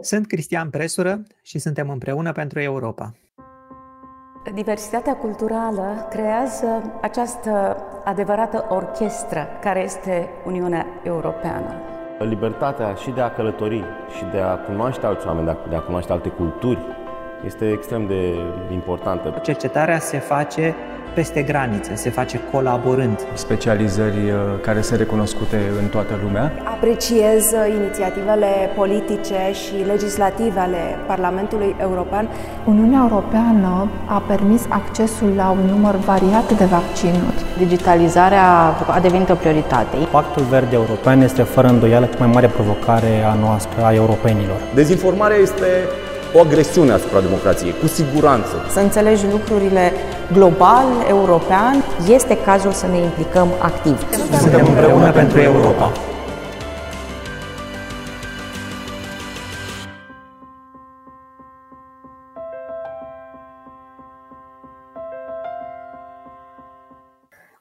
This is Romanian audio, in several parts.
Sunt Cristian Presură și suntem împreună pentru Europa. Diversitatea culturală creează această adevărată orchestră care este Uniunea Europeană. Libertatea și de a călători și de a cunoaște alți oameni, de a, de a cunoaște alte culturi, este extrem de importantă. Cercetarea se face peste granițe, se face colaborând. Specializări uh, care sunt recunoscute în toată lumea. Apreciez uh, inițiativele politice și legislative ale Parlamentului European. Uniunea Europeană a permis accesul la un număr variat de vaccinuri. Digitalizarea a devenit o prioritate. Pactul Verde European este fără îndoială cea mai mare provocare a noastră, a europenilor. Dezinformarea este o agresiune asupra democrației, cu siguranță. Să înțelegi lucrurile global, european, este cazul să ne implicăm activ. Suntem împreună pentru Europa.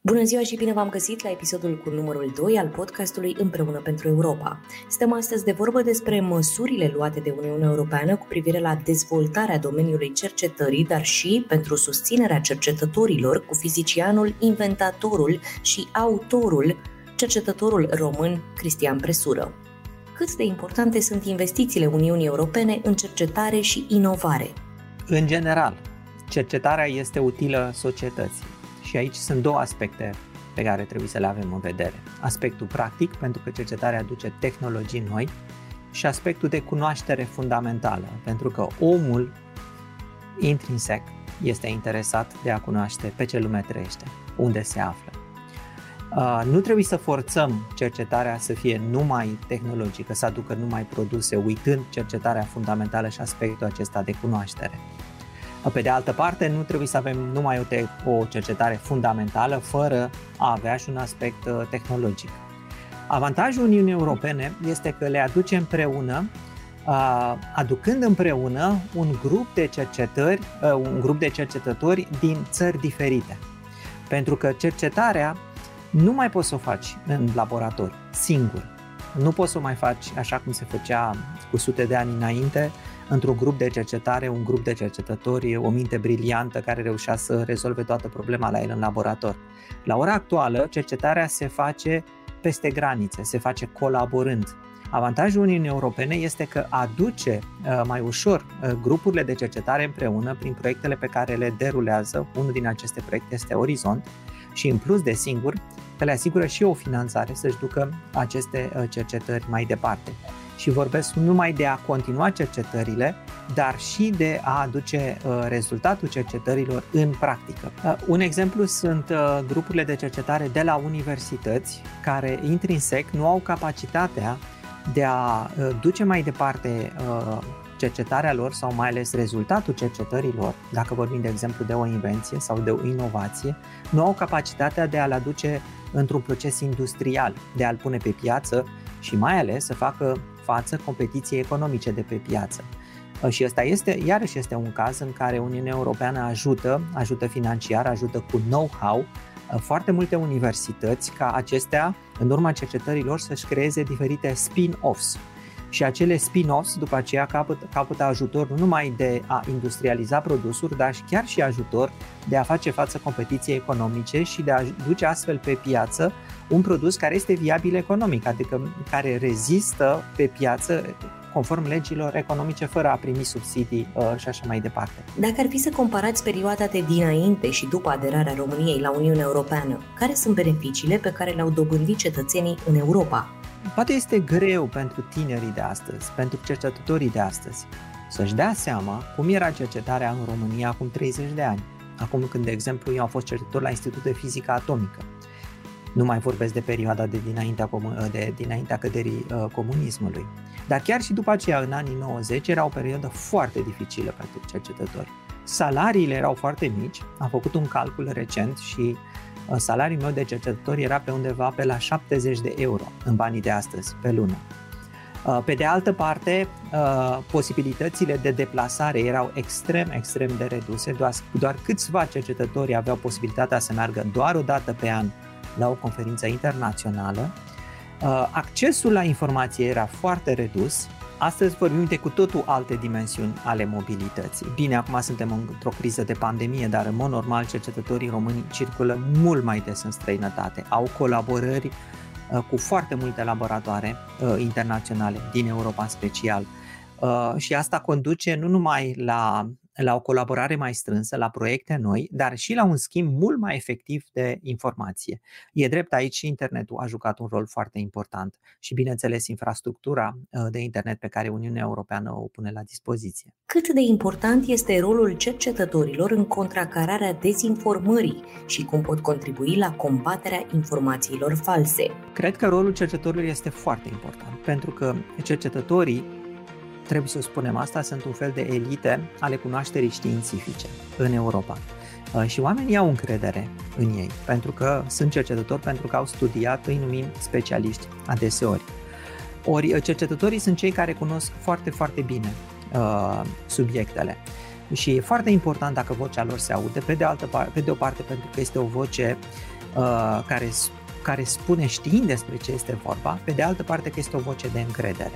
Bună ziua și bine v-am găsit la episodul cu numărul 2 al podcastului Împreună pentru Europa. Stăm astăzi de vorbă despre măsurile luate de Uniunea Europeană cu privire la dezvoltarea domeniului cercetării, dar și pentru susținerea cercetătorilor cu fizicianul, inventatorul și autorul, cercetătorul român Cristian Presură. Cât de importante sunt investițiile Uniunii Europene în cercetare și inovare? În general, cercetarea este utilă societății și aici sunt două aspecte pe care trebuie să le avem în vedere. Aspectul practic, pentru că cercetarea aduce tehnologii noi, și aspectul de cunoaștere fundamentală, pentru că omul intrinsec este interesat de a cunoaște pe ce lume trăiește, unde se află. Uh, nu trebuie să forțăm cercetarea să fie numai tehnologică, să aducă numai produse, uitând cercetarea fundamentală și aspectul acesta de cunoaștere. Pe de altă parte, nu trebuie să avem numai o, te- o cercetare fundamentală fără a avea și un aspect uh, tehnologic. Avantajul Uniunii Europene este că le aduce împreună, uh, aducând împreună un grup de cercetări, uh, un grup de cercetători din țări diferite. Pentru că cercetarea nu mai poți să o faci în laborator, singur. Nu poți să o mai faci așa cum se făcea cu sute de ani înainte, într-un grup de cercetare, un grup de cercetători, o minte briliantă care reușea să rezolve toată problema la el în laborator. La ora actuală, cercetarea se face peste granițe, se face colaborând. Avantajul Uniunii Europene este că aduce uh, mai ușor uh, grupurile de cercetare împreună prin proiectele pe care le derulează. Unul din aceste proiecte este Orizont și în plus de singur, că le asigură și o finanțare să-și ducă aceste uh, cercetări mai departe și vorbesc nu numai de a continua cercetările, dar și de a aduce uh, rezultatul cercetărilor în practică. Uh, un exemplu sunt uh, grupurile de cercetare de la universități care intrinsec nu au capacitatea de a duce mai departe cercetarea lor sau mai ales rezultatul cercetărilor, dacă vorbim de exemplu de o invenție sau de o inovație, nu au capacitatea de a-l aduce într-un proces industrial, de a-l pune pe piață și mai ales să facă față competiției economice de pe piață. Uh, și ăsta este, iarăși este un caz în care Uniunea Europeană ajută, ajută financiar, ajută cu know-how uh, foarte multe universități ca acestea, în urma cercetărilor, să-și creeze diferite spin-offs. Și acele spin-offs după aceea capătă, capătă ajutor nu numai de a industrializa produsuri, dar și chiar și ajutor de a face față competiției economice și de a duce astfel pe piață un produs care este viabil economic, adică care rezistă pe piață conform legilor economice fără a primi subsidii uh, și așa mai departe. Dacă ar fi să comparați perioada de dinainte și după aderarea României la Uniunea Europeană, care sunt beneficiile pe care le-au dobândit cetățenii în Europa? Poate este greu pentru tinerii de astăzi, pentru cercetătorii de astăzi, să-și dea seama cum era cercetarea în România acum 30 de ani. Acum când, de exemplu, eu am fost cercetător la Institutul de Fizică Atomică nu mai vorbesc de perioada de dinaintea, de dinaintea căderii uh, comunismului. Dar chiar și după aceea, în anii 90, era o perioadă foarte dificilă pentru cercetători. Salariile erau foarte mici, am făcut un calcul recent și uh, salariul meu de cercetător era pe undeva pe la 70 de euro în banii de astăzi, pe lună. Uh, pe de altă parte, posibilitățile de deplasare erau extrem, extrem de reduse, doar, doar câțiva cercetători aveau posibilitatea să meargă doar o dată pe an la o conferință internațională. Uh, accesul la informație era foarte redus Astăzi vorbim de cu totul alte dimensiuni ale mobilității. Bine, acum suntem într-o criză de pandemie, dar în mod normal cercetătorii români circulă mult mai des în străinătate. Au colaborări uh, cu foarte multe laboratoare uh, internaționale, din Europa în special. Uh, și asta conduce nu numai la la o colaborare mai strânsă, la proiecte noi, dar și la un schimb mult mai efectiv de informație. E drept, aici și internetul a jucat un rol foarte important și, bineînțeles, infrastructura uh, de internet pe care Uniunea Europeană o pune la dispoziție. Cât de important este rolul cercetătorilor în contracararea dezinformării și cum pot contribui la combaterea informațiilor false? Cred că rolul cercetătorilor este foarte important, pentru că cercetătorii trebuie să spunem asta, sunt un fel de elite ale cunoașterii științifice în Europa. Uh, și oamenii au încredere în ei, pentru că sunt cercetători, pentru că au studiat, îi numim specialiști adeseori. Ori uh, cercetătorii sunt cei care cunosc foarte, foarte bine uh, subiectele. Și e foarte important dacă vocea lor se aude, pe de, altă parte, pe de o parte pentru că este o voce uh, care, care spune știind despre ce este vorba, pe de altă parte că este o voce de încredere.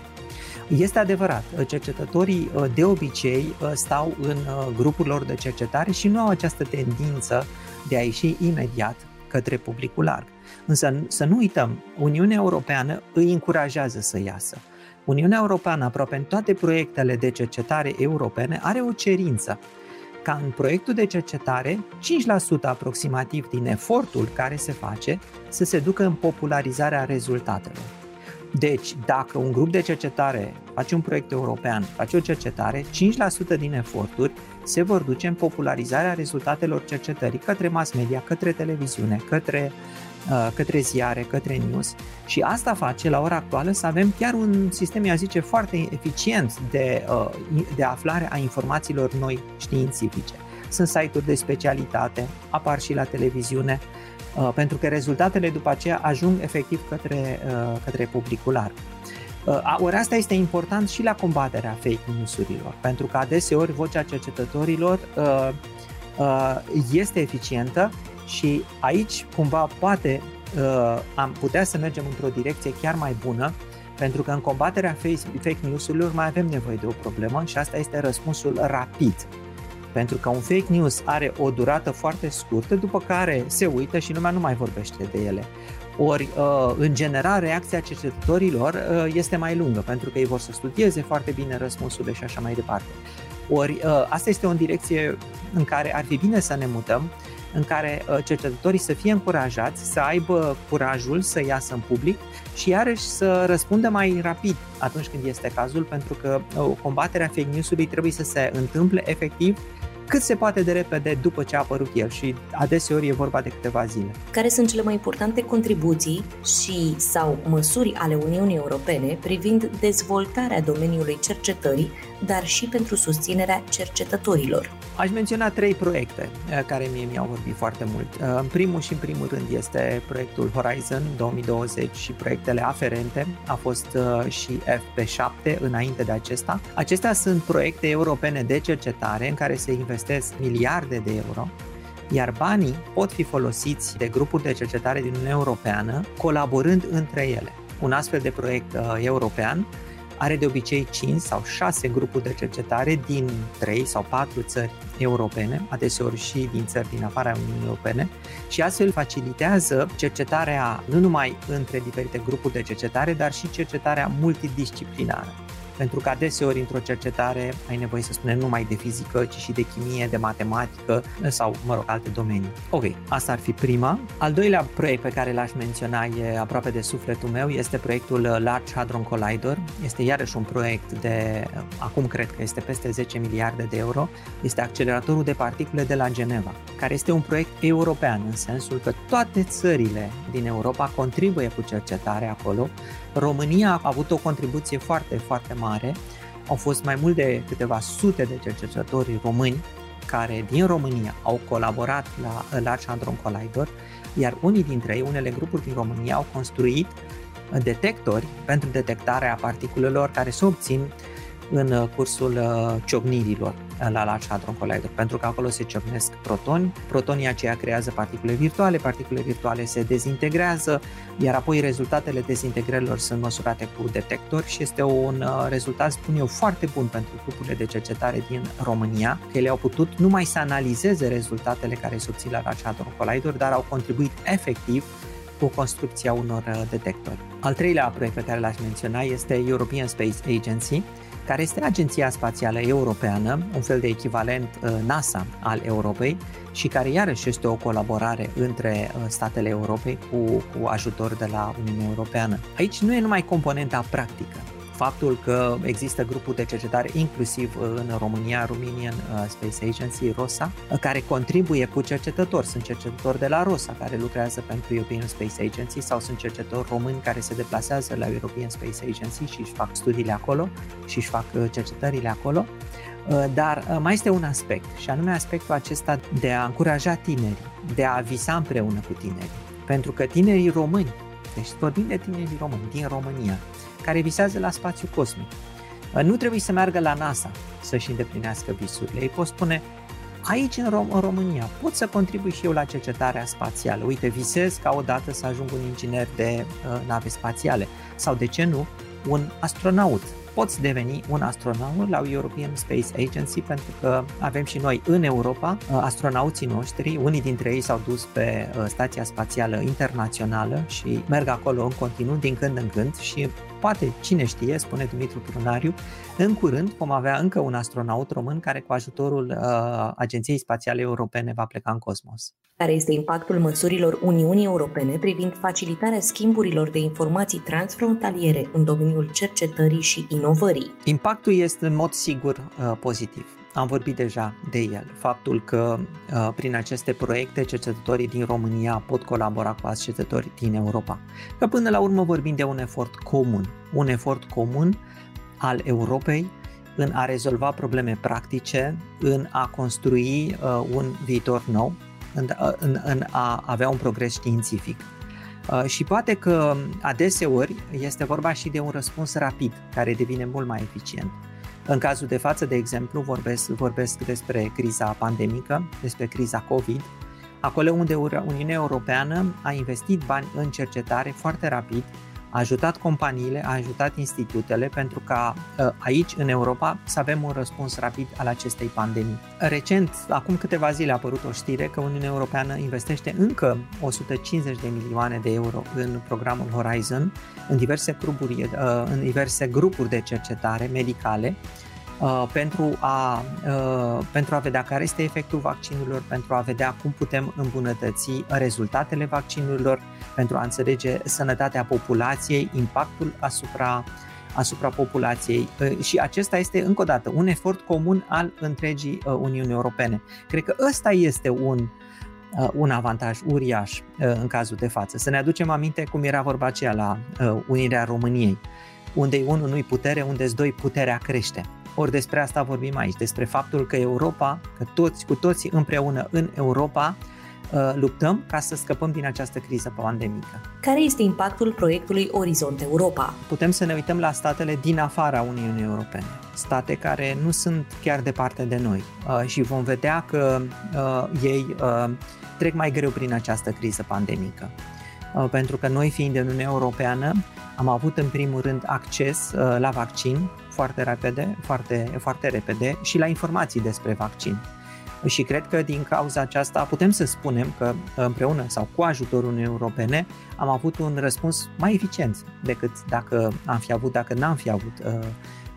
Este adevărat, cercetătorii uh, de obicei uh, stau în uh, grupul lor de cercetare și nu au această tendință de a ieși imediat către publicul larg. Însă să nu uităm, Uniunea Europeană îi încurajează să iasă. Uniunea Europeană, aproape în toate proiectele de cercetare europene, are o cerință ca în proiectul de cercetare 5% aproximativ din efortul care se face să se ducă în popularizarea rezultatelor. Deci, dacă un grup de cercetare face un proiect european, face o cercetare, 5% din eforturi se vor duce în popularizarea rezultatelor cercetării către mass media, către televiziune, către, uh, către ziare, către news și asta face la ora actuală să avem chiar un sistem, eu zice, foarte eficient de, uh, de aflare a informațiilor noi științifice. Sunt site-uri de specialitate, apar și la televiziune, Uh, pentru că rezultatele după aceea ajung efectiv către, uh, către publicul larg. Uh, ori asta este important și la combaterea fake news-urilor, pentru că adeseori vocea cercetătorilor este eficientă și aici cumva poate am putea să mergem într-o direcție chiar mai bună, pentru că în combaterea fake news-urilor mai avem nevoie de o problemă și asta este răspunsul rapid pentru că un fake news are o durată foarte scurtă, după care se uită și lumea nu mai vorbește de ele. Ori, uh, în general, reacția cercetătorilor uh, este mai lungă, pentru că ei vor să studieze foarte bine răspunsurile și așa mai departe. Ori, uh, asta este o direcție în care ar fi bine să ne mutăm, în care cercetătorii să fie încurajați, să aibă curajul să iasă în public și iarăși să răspundă mai rapid atunci când este cazul, pentru că combaterea fake news-ului trebuie să se întâmple efectiv cât se poate de repede după ce a apărut el și adeseori e vorba de câteva zile. Care sunt cele mai importante contribuții și sau măsuri ale Uniunii Europene privind dezvoltarea domeniului cercetării, dar și pentru susținerea cercetătorilor? Aș menționa trei proiecte eh, care mie mi-au vorbit foarte mult. Eh, în primul și în primul rând este proiectul Horizon 2020 și proiectele aferente. A fost eh, și FP7 înainte de acesta. Acestea sunt proiecte europene de cercetare în care se investesc miliarde de euro iar banii pot fi folosiți de grupuri de cercetare din Uniunea Europeană colaborând între ele. Un astfel de proiect uh, european are de obicei 5 sau 6 grupuri de cercetare din 3 sau 4 țări europene, adeseori și din țări din afara Uniunii Europene, și astfel facilitează cercetarea nu numai între diferite grupuri de cercetare, dar și cercetarea multidisciplinară pentru că adeseori într-o cercetare ai nevoie să spunem nu numai de fizică, ci și de chimie, de matematică sau, mă rog, alte domenii. Ok, asta ar fi prima. Al doilea proiect pe care l-aș menționa e aproape de sufletul meu, este proiectul Large Hadron Collider. Este iarăși un proiect de, acum cred că este peste 10 miliarde de euro. Este acceleratorul de particule de la Geneva, care este un proiect european, în sensul că toate țările din Europa contribuie cu cercetare acolo România a avut o contribuție foarte, foarte mare. Au fost mai mult de câteva sute de cercetători români care din România au colaborat la Large Hadron Collider, iar unii dintre ei, unele grupuri din România, au construit detectori pentru detectarea particulelor care se obțin în cursul ciocnirilor la Large Hadron Collider, pentru că acolo se ciocnesc protoni, protonii aceia creează particule virtuale, particule virtuale se dezintegrează, iar apoi rezultatele dezintegrărilor sunt măsurate cu detectori și este un rezultat, spun eu, foarte bun pentru grupurile de cercetare din România, că ele au putut numai să analizeze rezultatele care se obțin la Large Hadron Collider, dar au contribuit efectiv cu construcția unor detectori. Al treilea proiect pe care l-aș menționa este European Space Agency, care este Agenția Spațială Europeană, un fel de echivalent uh, NASA al Europei și care iarăși este o colaborare între uh, statele Europei cu, cu ajutor de la Uniunea Europeană. Aici nu e numai componenta practică, faptul că există grupul de cercetare inclusiv uh, în România, Romanian uh, Space Agency, ROSA, uh, care contribuie cu cercetători. Sunt cercetători de la ROSA care lucrează pentru European Space Agency sau sunt cercetători români care se deplasează la European Space Agency și își fac studiile acolo și își fac cercetările acolo. Dar mai este un aspect și anume aspectul acesta de a încuraja tinerii, de a visa împreună cu tinerii. Pentru că tinerii români, deci vorbim de tinerii români din România, care visează la spațiu cosmic. Nu trebuie să meargă la NASA să-și îndeplinească visurile. Ei pot spune, aici în, Rom- în România pot să contribui și eu la cercetarea spațială. Uite, visez ca odată să ajung un inginer de uh, nave spațiale sau, de ce nu, un astronaut. Poți deveni un astronaut la European Space Agency pentru că avem și noi în Europa uh, astronauții noștri, unii dintre ei s-au dus pe uh, Stația Spațială Internațională și merg acolo în continuu din când în când și poate, cine știe, spune Dumitru Prunariu, în curând vom avea încă un astronaut român care cu ajutorul uh, Agenției Spațiale Europene va pleca în cosmos. Care este impactul măsurilor Uniunii Europene privind facilitarea schimburilor de informații transfrontaliere în domeniul cercetării și inovării? Impactul este în mod sigur uh, pozitiv. Am vorbit deja de el, faptul că uh, prin aceste proiecte cercetătorii din România pot colabora cu cercetători din Europa. Că până la urmă vorbim de un efort comun, un efort comun al Europei în a rezolva probleme practice, în a construi uh, un viitor nou, în, uh, în, în a avea un progres științific. Uh, și poate că adeseori este vorba și de un răspuns rapid, care devine mult mai eficient. În cazul de față, de exemplu, vorbesc, vorbesc despre criza pandemică, despre criza COVID, acolo unde Uniunea Europeană a investit bani în cercetare foarte rapid, a ajutat companiile, a ajutat institutele pentru ca ă, aici, în Europa, să avem un răspuns rapid al acestei pandemii. Recent, acum câteva zile a apărut o știre că Uniunea Europeană investește încă 150 de milioane de euro în programul Horizon, în diverse grupuri, ă, în diverse grupuri de cercetare medicale, Uh, pentru, a, uh, pentru a vedea care este efectul vaccinurilor, pentru a vedea cum putem îmbunătăți rezultatele vaccinurilor, pentru a înțelege sănătatea populației, impactul asupra asupra populației uh, și acesta este încă o dată un efort comun al întregii Uniuni Europene. Cred că ăsta este un, un avantaj uriaș în cazul de față. Să ne aducem aminte cum era vorba aceea la Unirea României, unde unul nu-i putere, unde doi puterea crește. Ori despre asta vorbim aici, despre faptul că Europa, că toți, cu toții împreună în Europa, uh, luptăm ca să scăpăm din această criză pandemică. Care este impactul proiectului Orizont Europa? Putem să ne uităm la statele din afara Uniunii Europene, state care nu sunt chiar departe de noi uh, și vom vedea că uh, ei trec mai greu prin această criză pandemică. Pentru că noi, fiind în Uniunea Europeană, am avut în primul rând acces la vaccin foarte repede, foarte, foarte repede și la informații despre vaccin. Și cred că din cauza aceasta putem să spunem că împreună sau cu ajutorul Uniunii Europene am avut un răspuns mai eficient decât dacă am fi avut, dacă n-am fi avut uh,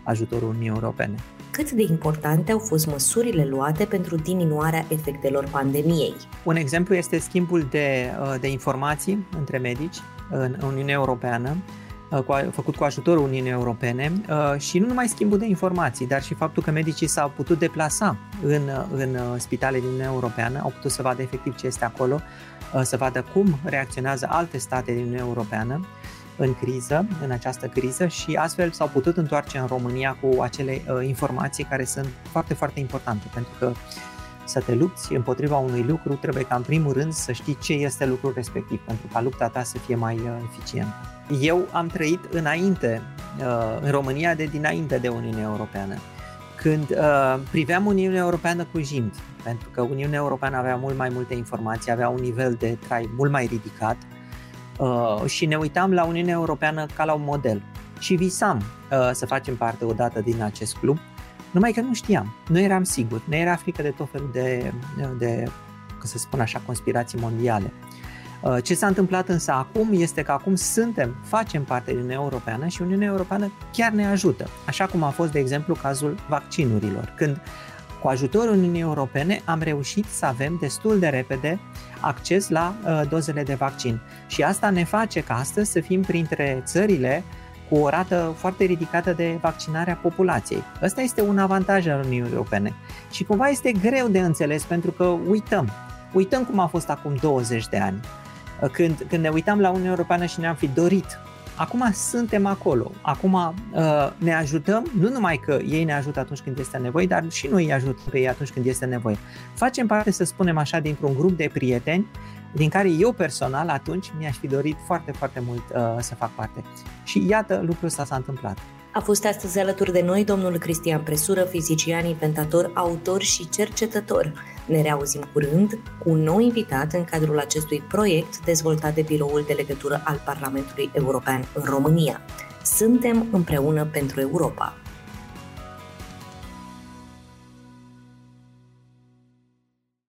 ajutorul Uniunii Europene. Cât de importante au fost măsurile luate pentru diminuarea efectelor pandemiei? Un exemplu este schimbul de, uh, de informații între medici în Uniunea Europeană, Uh, cu, făcut cu ajutorul Uniunii Europene uh, și nu numai schimbul de informații, dar și faptul că medicii s-au putut deplasa în, în uh, spitale din Uniunea Europeană, au putut să vadă efectiv ce este acolo, să vadă cum reacționează alte state din Uniunea Europeană în criză, în această criză și astfel s-au putut întoarce în România cu acele informații care sunt foarte, foarte importante, pentru că să te lupți împotriva unui lucru, trebuie ca în primul rând să știi ce este lucrul respectiv, pentru ca lupta ta să fie mai eficientă. Eu am trăit înainte în România de dinainte de Uniunea Europeană, când uh, priveam Uniunea Europeană cu jind, pentru că Uniunea Europeană avea mult mai multe informații, avea un nivel de trai mult mai ridicat uh, și ne uitam la Uniunea Europeană ca la un model. Și visam uh, să facem parte odată din acest club, numai că nu știam, nu eram sigur, ne era frică de tot felul de, de, că să spun așa, conspirații mondiale. Uh, ce s-a întâmplat însă acum este că acum suntem, facem parte din Uniunea Europeană și Uniunea Europeană chiar ne ajută, așa cum a fost, de exemplu, cazul vaccinurilor, când cu ajutorul Uniunii Europene am reușit să avem destul de repede acces la uh, dozele de vaccin și asta ne face ca astăzi să fim printre țările cu o rată foarte ridicată de vaccinare a populației. Ăsta este un avantaj al Uniunii Europene și cumva este greu de înțeles pentru că uităm. Uităm cum a fost acum 20 de ani. Când, când ne uitam la Uniunea Europeană și ne-am fi dorit Acum suntem acolo, acum uh, ne ajutăm, nu numai că ei ne ajută atunci când este nevoie, dar și noi îi ajutăm pe ei atunci când este nevoie. Facem parte, să spunem așa, dintr-un grup de prieteni din care eu personal atunci mi-aș fi dorit foarte, foarte mult uh, să fac parte. Și iată, lucrul ăsta s-a întâmplat. A fost astăzi alături de noi domnul Cristian Presură, fizician, inventator, autor și cercetător. Ne reauzim curând cu un nou invitat în cadrul acestui proiect dezvoltat de Biroul de Legătură al Parlamentului European în România. Suntem împreună pentru Europa.